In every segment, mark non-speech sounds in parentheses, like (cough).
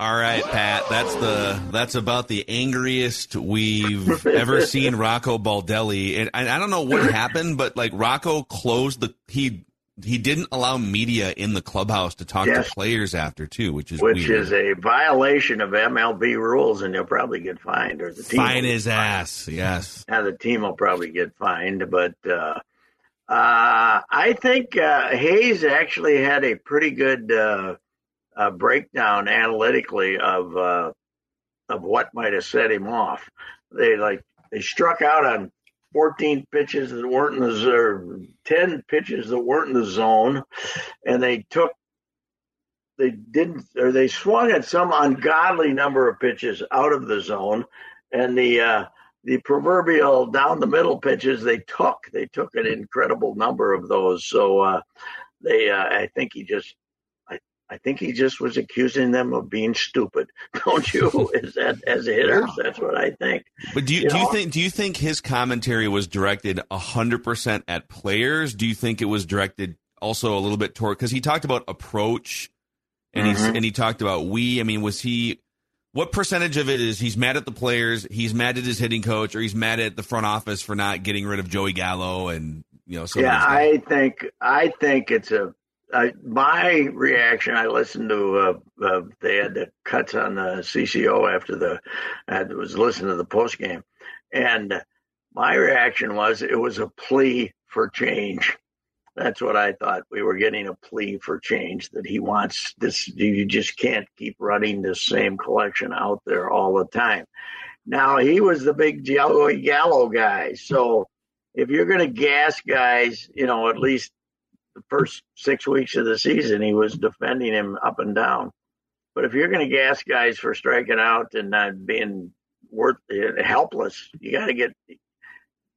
All right, Pat. That's the that's about the angriest we've ever (laughs) seen Rocco Baldelli, and, and I don't know what happened, but like Rocco closed the he he didn't allow media in the clubhouse to talk Yes. to players after too, which is which weird. is a violation of MLB rules, and you'll probably get fined, or the team fine his fined. ass. Yes. Now the team will probably get fined, but uh, uh, I think uh, Hayes actually had a pretty good uh, breakdown analytically of uh, of what might have set him off. They like they struck out on 14 pitches that weren't in the z- or 10 pitches that weren't in the zone, and they took they didn't or they swung at some ungodly number of pitches out of the zone, and the uh, the proverbial down the middle pitches they took. They took an incredible number of those. So uh, they, uh, I think he just, I, think he just was accusing them of being stupid. (laughs) Don't you? (laughs) Is that as hitters? That's what I think. But do you, You do you think do you think his commentary was directed hundred percent at players? Do you think it was directed also a little bit toward because he talked about approach and he Mhm. and he talked about we. I mean, was he? What percentage of it is he's mad at the players, he's mad at his hitting coach, or he's mad at the front office for not getting rid of Joey Gallo and you know yeah, of these guys? I think I think it's a. I, my reaction. I listened to. Uh, uh, they had the cuts on the CCO after the. I was listening to the post game, and my reaction was it was a plea for change. That's what I thought. We were getting a plea for change that he wants this. You just can't keep running this same collection out there all the time. Now he was the big Joey Gallo guy, so if you're going to gas guys, you know, at least the first six weeks of the season, he was defending him up and down. But if you're going to gas guys for striking out and not being worth helpless, you got to get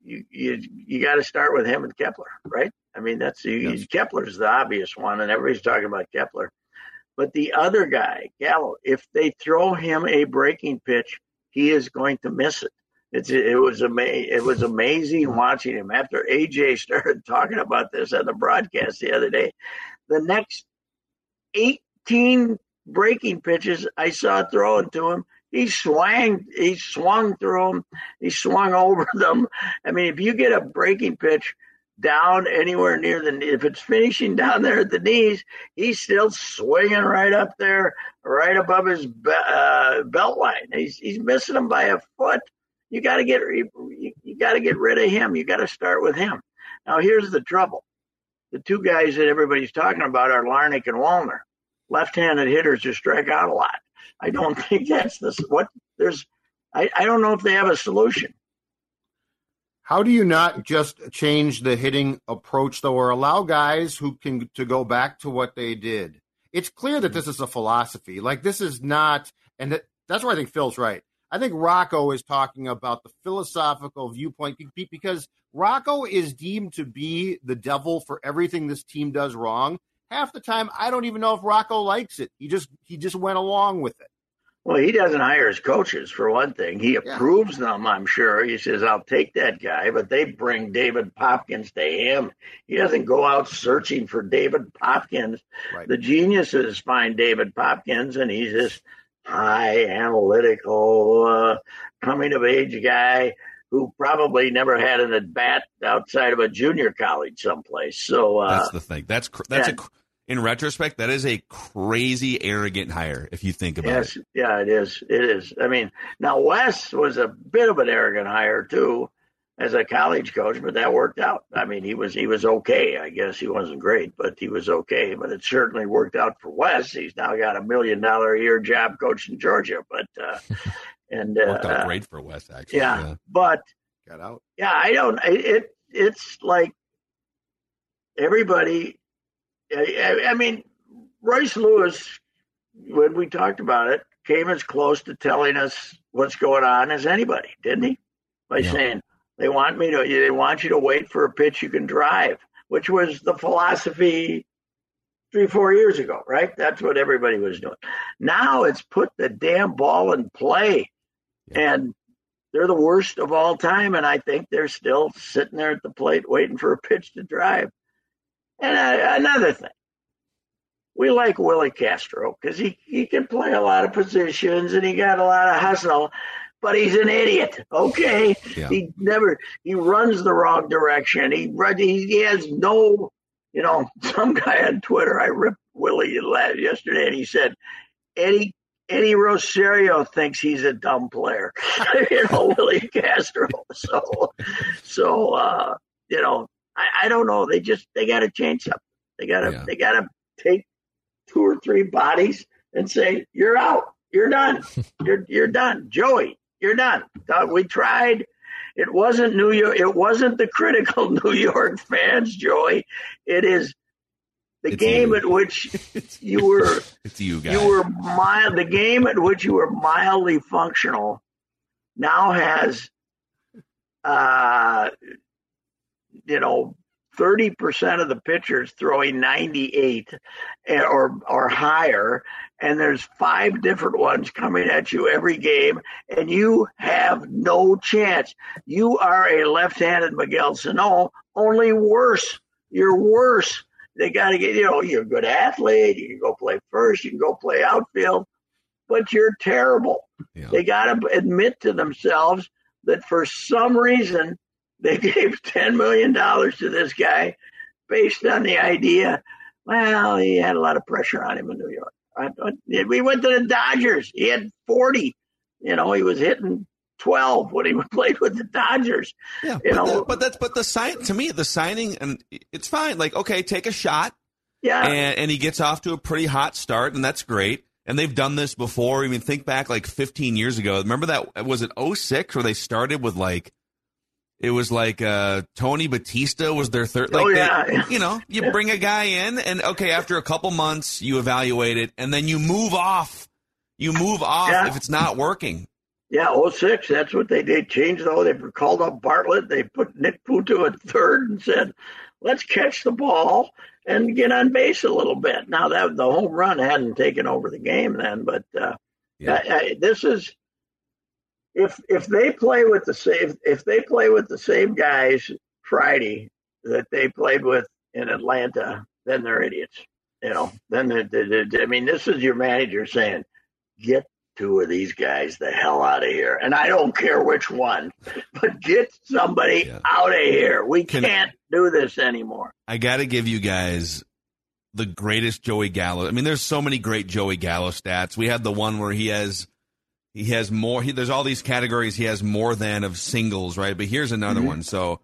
you you you got to start with him and Kepler, right? I mean, that's Yes. Kepler's the obvious one, and everybody's talking about Kepler. But the other guy, Gallo, if they throw him a breaking pitch, he is going to miss it. It's it was ama- it was amazing watching him after AJ started (laughs) talking about this on the broadcast the other day. The next 18 breaking pitches I saw thrown to him, he swung he swung through them, he swung (laughs) over them. I mean, if you get a breaking pitch down anywhere near the if it's finishing down there at the knees, he's still swinging right up there, right above his be- uh, belt line. He's he's missing them by a foot. You got to get you, you got to get rid of him. You got to start with him. Now here's the trouble: the two guys that everybody's talking about are Larnach and Wallner, left-handed hitters who strike out a lot. I don't (laughs) think that's the what there's. I, I don't know if they have a solution. How do you not just change the hitting approach though, or allow guys who can to go back to what they did? It's clear that mm-hmm. this is a philosophy. Like this is not, and that, that's where I think Phil's right. I think Rocco is talking about the philosophical viewpoint because Rocco is deemed to be the devil for everything this team does wrong. Half the time, I don't even know if Rocco likes it. He just he just went along with it. Well, he doesn't hire his coaches for one thing. He Yeah. approves them, I'm sure. He says, "I'll take that guy," but they bring David Popkins to him. He doesn't go out searching for David Popkins. Right. The geniuses find David Popkins, and he's this high analytical, uh, coming of age guy who probably never had an at bat outside of a junior college someplace. So uh, That's the thing. That's cr- that's a cr- in retrospect that is a crazy arrogant hire if you think about it. Yes, it. yeah, it is. It is. I mean, now Wes was a bit of an arrogant hire too, as a college coach, but that worked out. I mean, he was he was okay. I guess he wasn't great, but he was okay. But it certainly worked out for Wes. He's now got a million dollar a year job coaching Georgia. But uh, (laughs) and uh, Worked out great for Wes actually. yeah, but Got out. yeah, I don't. It, it it's like everybody. I, I- I mean, Royce Lewis when we talked about it, came as close to telling us what's going on as anybody, didn't he? By Yeah. saying they want me to, they want you to wait for a pitch you can drive, which was the philosophy three, four years ago, right? That's what everybody was doing. Now it's put the damn ball in play, and they're the worst of all time. And I think they're still sitting there at the plate waiting for a pitch to drive. And uh, another thing, we like Willie Castro because he, he can play a lot of positions and he got a lot of hustle, but he's an idiot. Okay, Yeah. he never he runs the wrong direction. He he, has no, you know. (laughs) Some guy on Twitter, I ripped Willie yesterday, and he said Eddie Eddie Rosario thinks he's a dumb player. (laughs) you know, (laughs) Willie Castro. So, so uh, you know, I, I don't know. They just they got to change something. They got to Yeah. they got to take two or three bodies and say you're out. You're done. you're you're done. Joey, you're done. We tried. It wasn't New York. It wasn't the critical (laughs) New York fans, Joey. It is the It's game you. at which (laughs) you were It's you guys. you were mild. The game at which you were mildly functional now has, uh, you know, thirty percent of the pitchers throwing ninety-eight eh, or or higher, and there's five different ones coming at you every game, and you have no chance. You are a left-handed Miguel Sano, only worse. You're worse. They got to get, you know, you're a good athlete. You can go play first. You can go play outfield, but you're terrible. Yeah. They got to admit to themselves that for some reason they (laughs) gave $10 million to this guy based on the idea, well, he had a lot of pressure on him in New York. I, I- we went to the Dodgers. He had 40. You know, he was hitting 12 when he (laughs) played with the Dodgers. Yeah, you but, know- the, but that's but the sign to me the signing and it's fine. Like okay, take a shot, Yeah. and and he gets off to a pretty hot start, and that's great. And they've done this before. I mean, think back like 15 years ago. Remember that was it 06 where they started with like it was like uh Tony Batista was their third. Like Oh, they- yeah. (laughs) you know, you bring a guy in, and okay, after a couple months, you evaluate it, and then you move off. You move off Yeah. if it's not working. Yeah, 06, that's what they did. Changed though. They called up Bartlett. They put Nick Punto at third and said, let's catch the ball and get on base a little bit. Now, that the home run hadn't taken over the game then, but uh, Yeah. I- I- this is. If if they play with the same if they play with the same guys Friday that they played with in Atlanta, then they're idiots. You know, then they, they, they- I mean, this is your manager saying, "Get two of these guys the hell out of here. And I don't care which one, (laughs) but get somebody Yeah. out of here. We Can- can't do this anymore. I got to give you guys the greatest Joey Gallo. I mean, there's so many great Joey Gallo stats. We had the one where he has he has more. He, there's all these categories he has more than of singles, right? But here's another mm-hmm. one. So,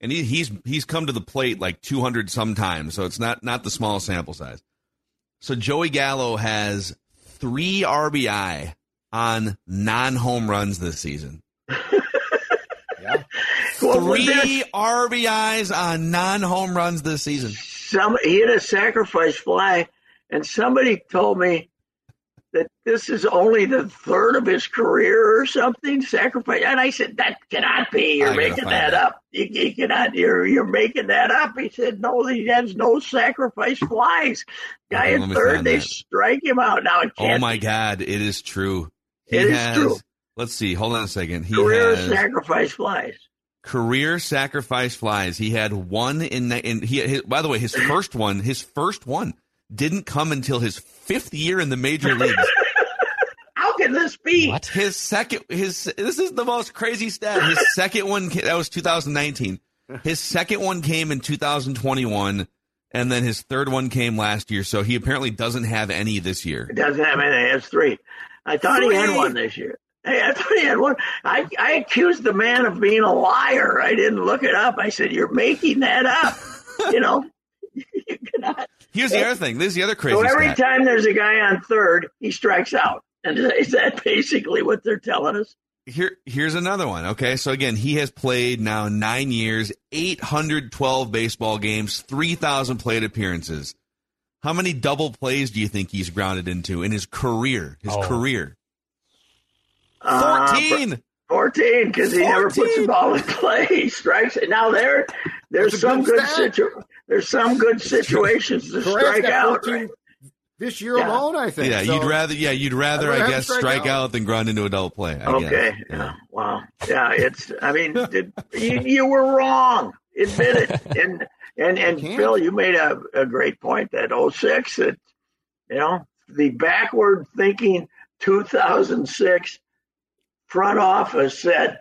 and he, he's he's come to the plate like 200 sometimes. So it's not not the small sample size. So Joey Gallo has three RBI on non home runs this season. (laughs) Yeah. Well, Three RBIs on non home runs this season. some he had a sacrifice fly, and somebody told me that this is only the third of his career or something. Sacrifice, and I said that cannot be. You're gotta making that that. up. You, you cannot. You're you're making that up. He said no. He has no sacrifice flies. Guy at third, they that. strike him out. Now it Oh my be God, it is true. He It is has, true. Let's see. Hold on a second. He career has sacrifice flies. career sacrifice flies. He had one in. in he. His, by the way, his (clears throat) first one. His first one didn't come until his fifth year in the major leagues. (laughs) How can this be? What? His second. His. This is the most crazy stat. His (laughs) second one. That was 2019. His second one came in 2021. And then his third one came last year, so he apparently doesn't have any this year. It doesn't have anything. has three. I thought he had one this year. Hey, I thought he had one. I, I accused the man of being a liar. I didn't look it up. I said, You're making that up. (laughs) you know, you cannot. Here's the other thing. This is the other crazy So every stat. time there's a guy on third, he strikes out. (laughs) And is that basically what they're telling us? Here, here's another one. Okay, so again, he has played now nine years, 812 baseball games, 3,000 plate appearances. How many double plays do you think he's grounded into in his career? His Oh. career. Uh, 14. 14 because he never puts the ball in play. He strikes it. Now there, there's That's some good good situ- There's some good situations to Correa's strike out. 14 right? this year Yeah. alone, I think. yeah, So- you'd rather yeah, you'd rather I'd rather I have guess strike strike out. out than ground into a double play. I Okay. guess. Yeah. Wow. Yeah. It's. I mean, (laughs) it, you, you were wrong. Admit it. (laughs) And and and can't. Phil, you made a, a great point. That 06, That you know the backward thinking 2006 front office said.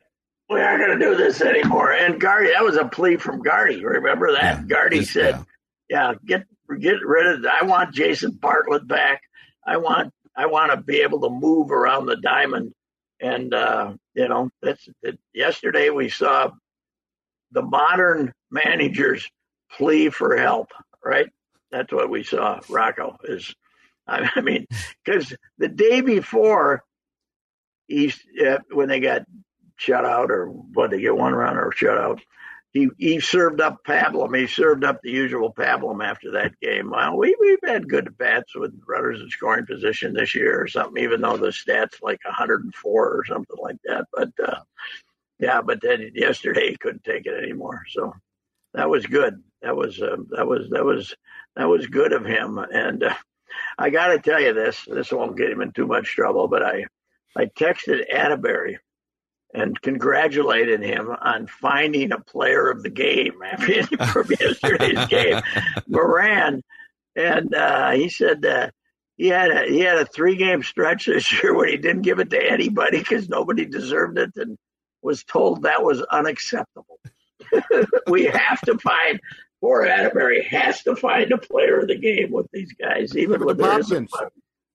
We're not going to do this anymore. And Gardy, that was a plea from Gardy. Remember that? Yeah. Gardy said, yeah. yeah, get get rid of. I want Jason Bartlett back. I want I want to be able to move around the diamond. And uh, you know, that's that, yesterday we saw the modern managers plea for help. Right? That's what we saw. Rocco is. I (laughs) I mean, because the day before, he's uh, when they got shut out or what they get one run or shut out. He he served up pablum. He served up the usual pablum after that game. Well, we we've had good bats with runners in scoring position this year or something, even though the stats like 104 or something like that. But uh, yeah, but then yesterday he couldn't take it anymore. So that was good. That was uh, that was that was that was good of him. And uh, I got to tell you this. This won't get him in too much trouble, but I I texted Atterbury and congratulated him on finding a player of the game after from (laughs) yesterday's game, Moran, and uh, he said uh, he had a, he had a three game stretch this year where he didn't give it to anybody because nobody deserved it, and was told that was unacceptable. (laughs) we have to find. Poor Atterbury has to find a player of the game with these guys, even With with the Popkins.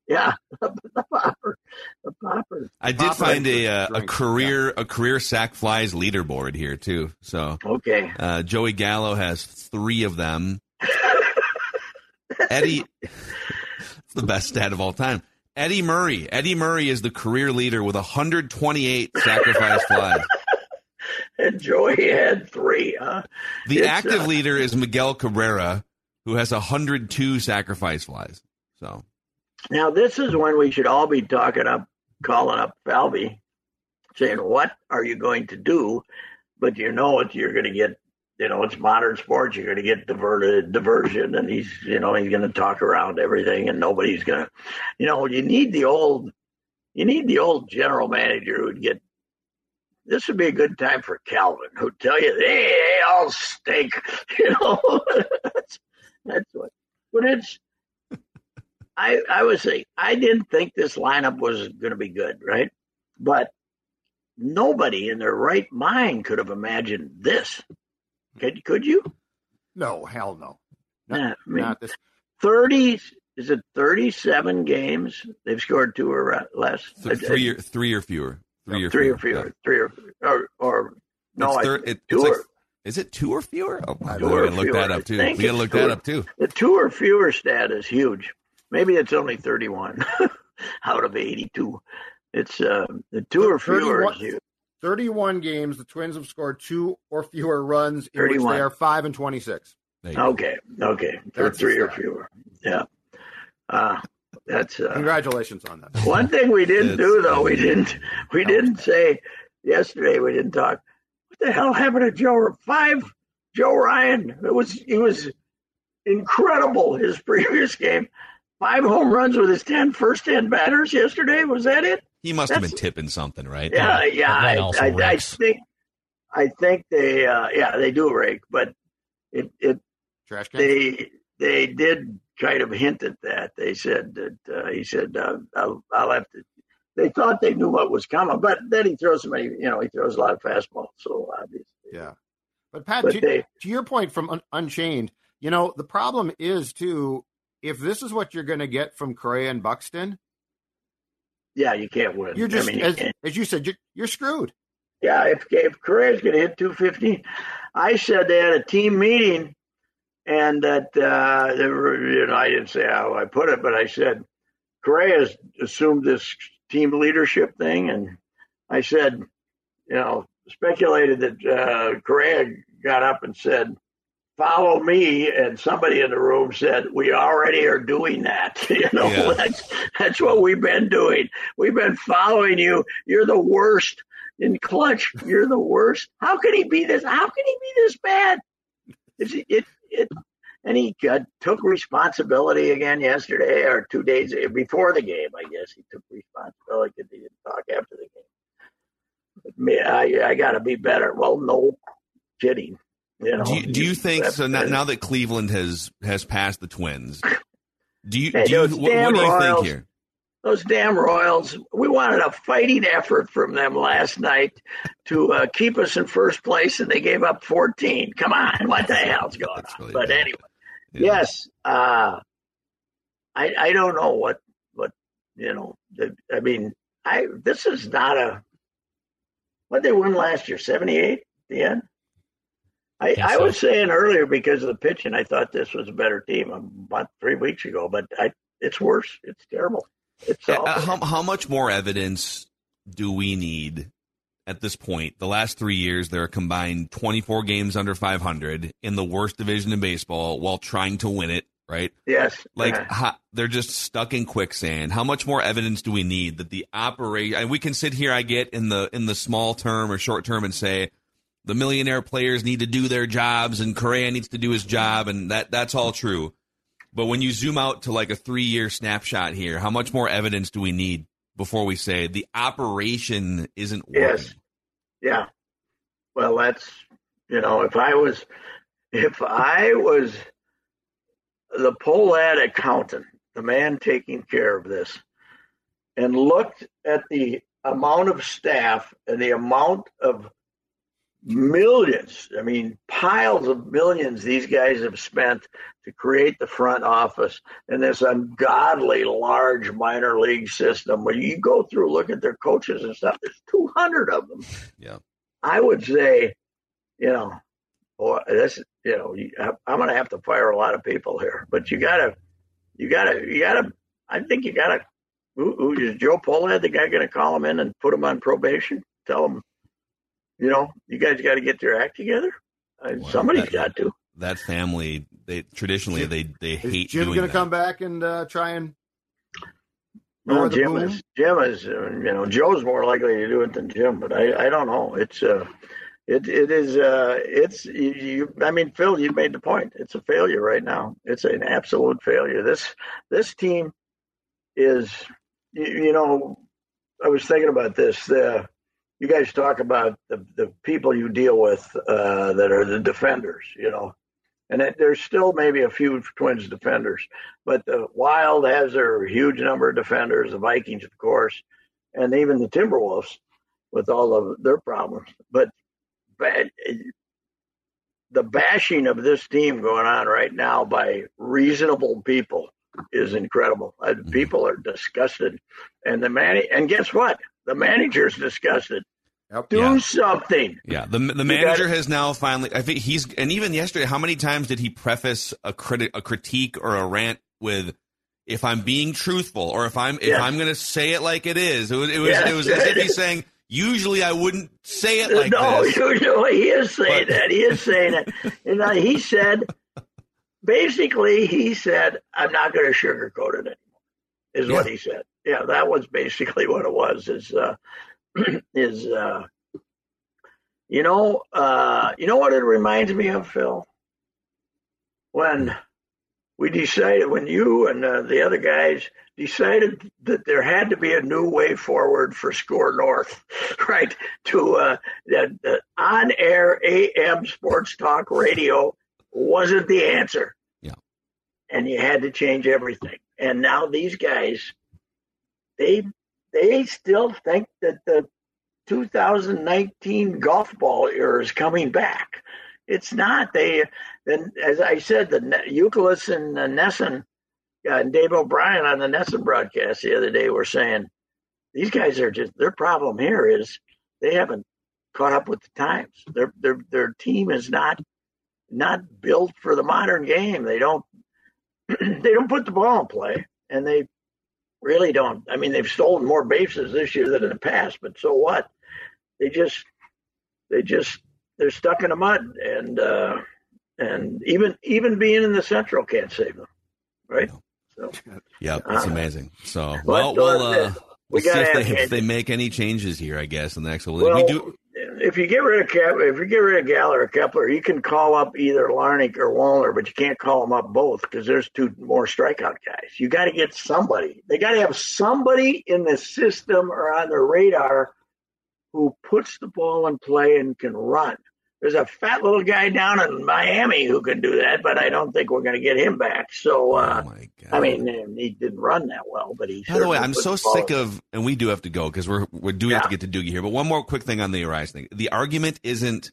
(laughs) Yeah, the popper, the popper. I did Papa find a uh, a drinks, career a career sack flies leaderboard here too. So Okay. uh, Joey Gallo has three of them. (laughs) Eddie, (laughs) the best stat of all time. Eddie Murray. Eddie Murray is the career leader with 128 sacrifice flies. And Joey had three, huh? The It's, active uh, leader is Miguel Cabrera, who has 102 sacrifice flies. So Now this is when we should all be talking up, calling up Falvey, saying, "What are you going to do?" But you know it. You're going to get, you know, it's modern sports. You're going to get diverted, diversion, and he's, you know, he's going to talk around everything, and nobody's going to, you know, you need the old, you need the old general manager who'd get. This would be a good time for Calvin, who'd tell you, "Hey, they all stink," (laughs) you know. (laughs) that's, that's what. But it's I, I was saying I didn't think this lineup was going to be good, right? But nobody in their right mind could have imagined this. Could could you? No, hell no. Nah, Not, I mean, not this. Thirty is it thirty-seven games? They've scored two or uh, less. th- uh, three or three or fewer. Three or three or fewer. fewer. Three or or, or no, It's I, it- two it's like- or Is it two or fewer? Oh, my Two God, or we gotta look that up too. We gotta look that up too. the two or fewer stat is huge. Maybe it's only thirty-one (laughs) out of eighty-two. It's uh, the two or fewer 31 31 games, the Twins have scored two or fewer runs, in which 31. they are 5 and 26. There you go. Okay, okay, for That's three or fewer. Yeah, uh, that's uh, Congratulations on that. one thing we didn't do though. We didn't. We didn't say yesterday. We didn't talk. What the hell happened to Joe? Five. Joe Ryan. It was. He was incredible. His previous game. Five home runs with his 10 first ten batters yesterday. Was that it? He must have been tipping something, right? Yeah, yeah. That I, I, I think. I think they. Uh, yeah, they do rake, but it it Trash can? they they did kind of hint at that. They said that uh, he said uh, I'll, I'll have to. They thought they knew what was coming, but then he throws so many. You know, he throws a lot of fastballs, so obviously. Yeah. But Pat, But to, they, to your point from Un- Unchained, you know, the problem is too, if this is what you're going to get from Correa and Buxton, yeah, you can't win. you're just, I mean, as, can't. as you said, you're, you're screwed. Yeah, if if Correa's going to hit 250, I said they had a team meeting, and that uh, they were, you know, I didn't say how I put it, but I said Correa's assumed this team leadership thing, and I said, you know, speculated that uh, Correa got up and said, follow me and somebody in the room said we already are doing that. (laughs) You know Yeah. that's that's what we've been doing. We've been following you. You're the worst in clutch. You're the worst. How can he be this how can he be this bad? It's, it it and he uh, took responsibility again yesterday or two days before the game i guess. He took responsibility because he didn't talk after the game. But me i i gotta be better. Well no kidding you know, Do you, do you think so? Now, now that Cleveland has has passed the Twins, do you, Hey, do you what, what do you Royals. think here? those damn Royals, we wanted a fighting effort from them last night to uh, keep us in first place, and they gave up 14. Come on, what the hell's going That's on? really but bad. anyway, Yeah. yes, uh, I I don't know what what you know. The, I mean, I this is not a what they won last year, 78 at the end. I, Think I so. was saying earlier because of the pitching, I thought this was a better team about three weeks ago, but I, it's worse. It's terrible. It's Uh, how, how much more evidence do we need at this point? The last three years, there are combined 24 games under 500 in the worst division in baseball while trying to win it, right? Yes. Like Uh, how, they're just stuck in quicksand. How much more evidence do we need that the operation? And we can sit here, I get in the in the small term or short term, and say the millionaire players need to do their jobs, and Correa needs to do his job, and that that's all true. But when you zoom out to like a three year snapshot here, how much more evidence do we need before we say the operation isn't working? Yes. yeah. Well, that's you know, if I was if I was the Pohlad accountant, the man taking care of this, and looked at the amount of staff and the amount of millions, I mean, piles of millions these guys have spent to create the front office in this ungodly large minor league system where you go through, look at their coaches and stuff, there's 200 of them. Yeah. I would say, you know, boy, this, you know, I'm going to have to fire a lot of people here, but you got to, you got to, you got to, I think you got to, who, who is Joe Pohlad, the guy going to call him in and put him on probation? Tell him, you know, you guys got to get your act together. Uh, Well, somebody's that- got to. That family, they traditionally they they Is hate Jim going to come back and uh, try and No, lower Jim is Jim is uh, you know Joe's more likely to do it than Jim, but I I don't know. It's uh it it is uh it's you, you I mean Phil you made the point. It's a failure right now. It's an absolute failure. This this team is you, you know I was thinking about this. Uh, you guys talk about the the people you deal with uh, that are the defenders, you know. And it, there's still maybe a few Twins defenders, but the Wild has their huge number of defenders. The Vikings, of course, and even the Timberwolves with all of their problems. But bad, the bashing of this team going on right now by reasonable people is incredible. Uh, People are disgusted, and the man and guess what? The manager's disgusted. Yep. Do Yeah. something. Yeah, the the got manager has now finally. I think he's and even yesterday, how many times did he preface a criti- a critique or a rant with, "If I'm being truthful, or if I'm if Yes. I'm going to say it like it is." It was it was Yes. it was as if he's (laughs) saying, "Usually I wouldn't say it like that. no, this." usually he is saying But- that. He is saying it. And uh, he said, basically, he said, I'm not going to sugarcoat it anymore, is what he said. Yeah, that was basically (laughs) what it was. Is, uh, (clears throat) is uh, you know, uh, you know what it reminds me of, Phil? When we decided, when you and uh, the other guys decided that there had to be a new way forward for Score North, (laughs) right? To uh, that the on-air AM sports talk radio wasn't the answer. Yeah. And you had to change everything. And now these guys, they they still think that the 2019 golf ball era is coming back. It's not. They then, as I said, the Euclid and uh, NESN uh, and Dave O'Brien on the NESN broadcast the other day were saying these guys are just their problem here is they haven't caught up with the times. Their their their team is not not built for the modern game. They don't (clears throat) they don't put the ball in play, and they really don't. I mean, they've stolen more bases this year than in the past, but so what? They just they just they're stuck in the mud, and uh, and even even being in the Central can't save them, right? So, yeah, that's Uh, amazing. So, well, we'll uh, uh, we we'll see if they, if they make any changes here. I guess in the next. well, we do. If you get rid of Kep, if you get rid of Gallo or Kepler, you can call up either Larnach or Wallner, but you can't call them up both because there's two more strikeout guys. You got to get somebody. They got to have somebody in the system or on the radar who puts the ball in play and can run. There's a fat little guy down in Miami who can do that, but I don't think we're going to get him back. So, uh, oh my god! I mean, he didn't run that well, but he. By the way, I'm so sick in. of, and we do have to go because we're we do have to get to Doogie here. But one more quick thing on the Arraez thing. The argument isn't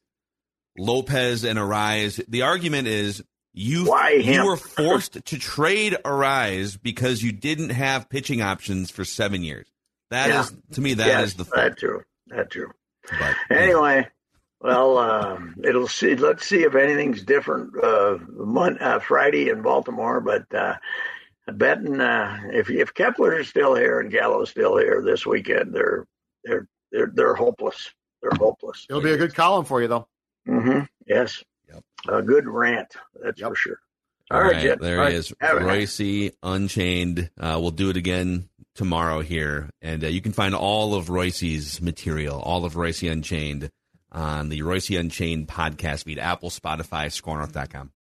Lopez and Arraez. The argument is you Why you were forced to trade Arraez because you didn't have pitching options for seven years. That is Yeah. to me that is yes, the that's fact. true. That's true. But Anyway, well, um, it'll see. Let's see if anything's different uh, Mon- uh, Friday in Baltimore. But uh, betting uh, if if Kepler is still here and Gallo's still here this weekend, they're they're they're they're hopeless. They're hopeless. It'll be a good column for you, though. hmm Yes. Yep. A good rant. That's Yep. for sure. All right, Jet. there All he right. is, Have a- Reusse Unchained. Uh, we'll do it again tomorrow here, and uh, you can find all of Reusse's material, all of Reusse Unchained, on the Reusse Unchained podcast feed, Apple, Spotify, ScoreNorth.com.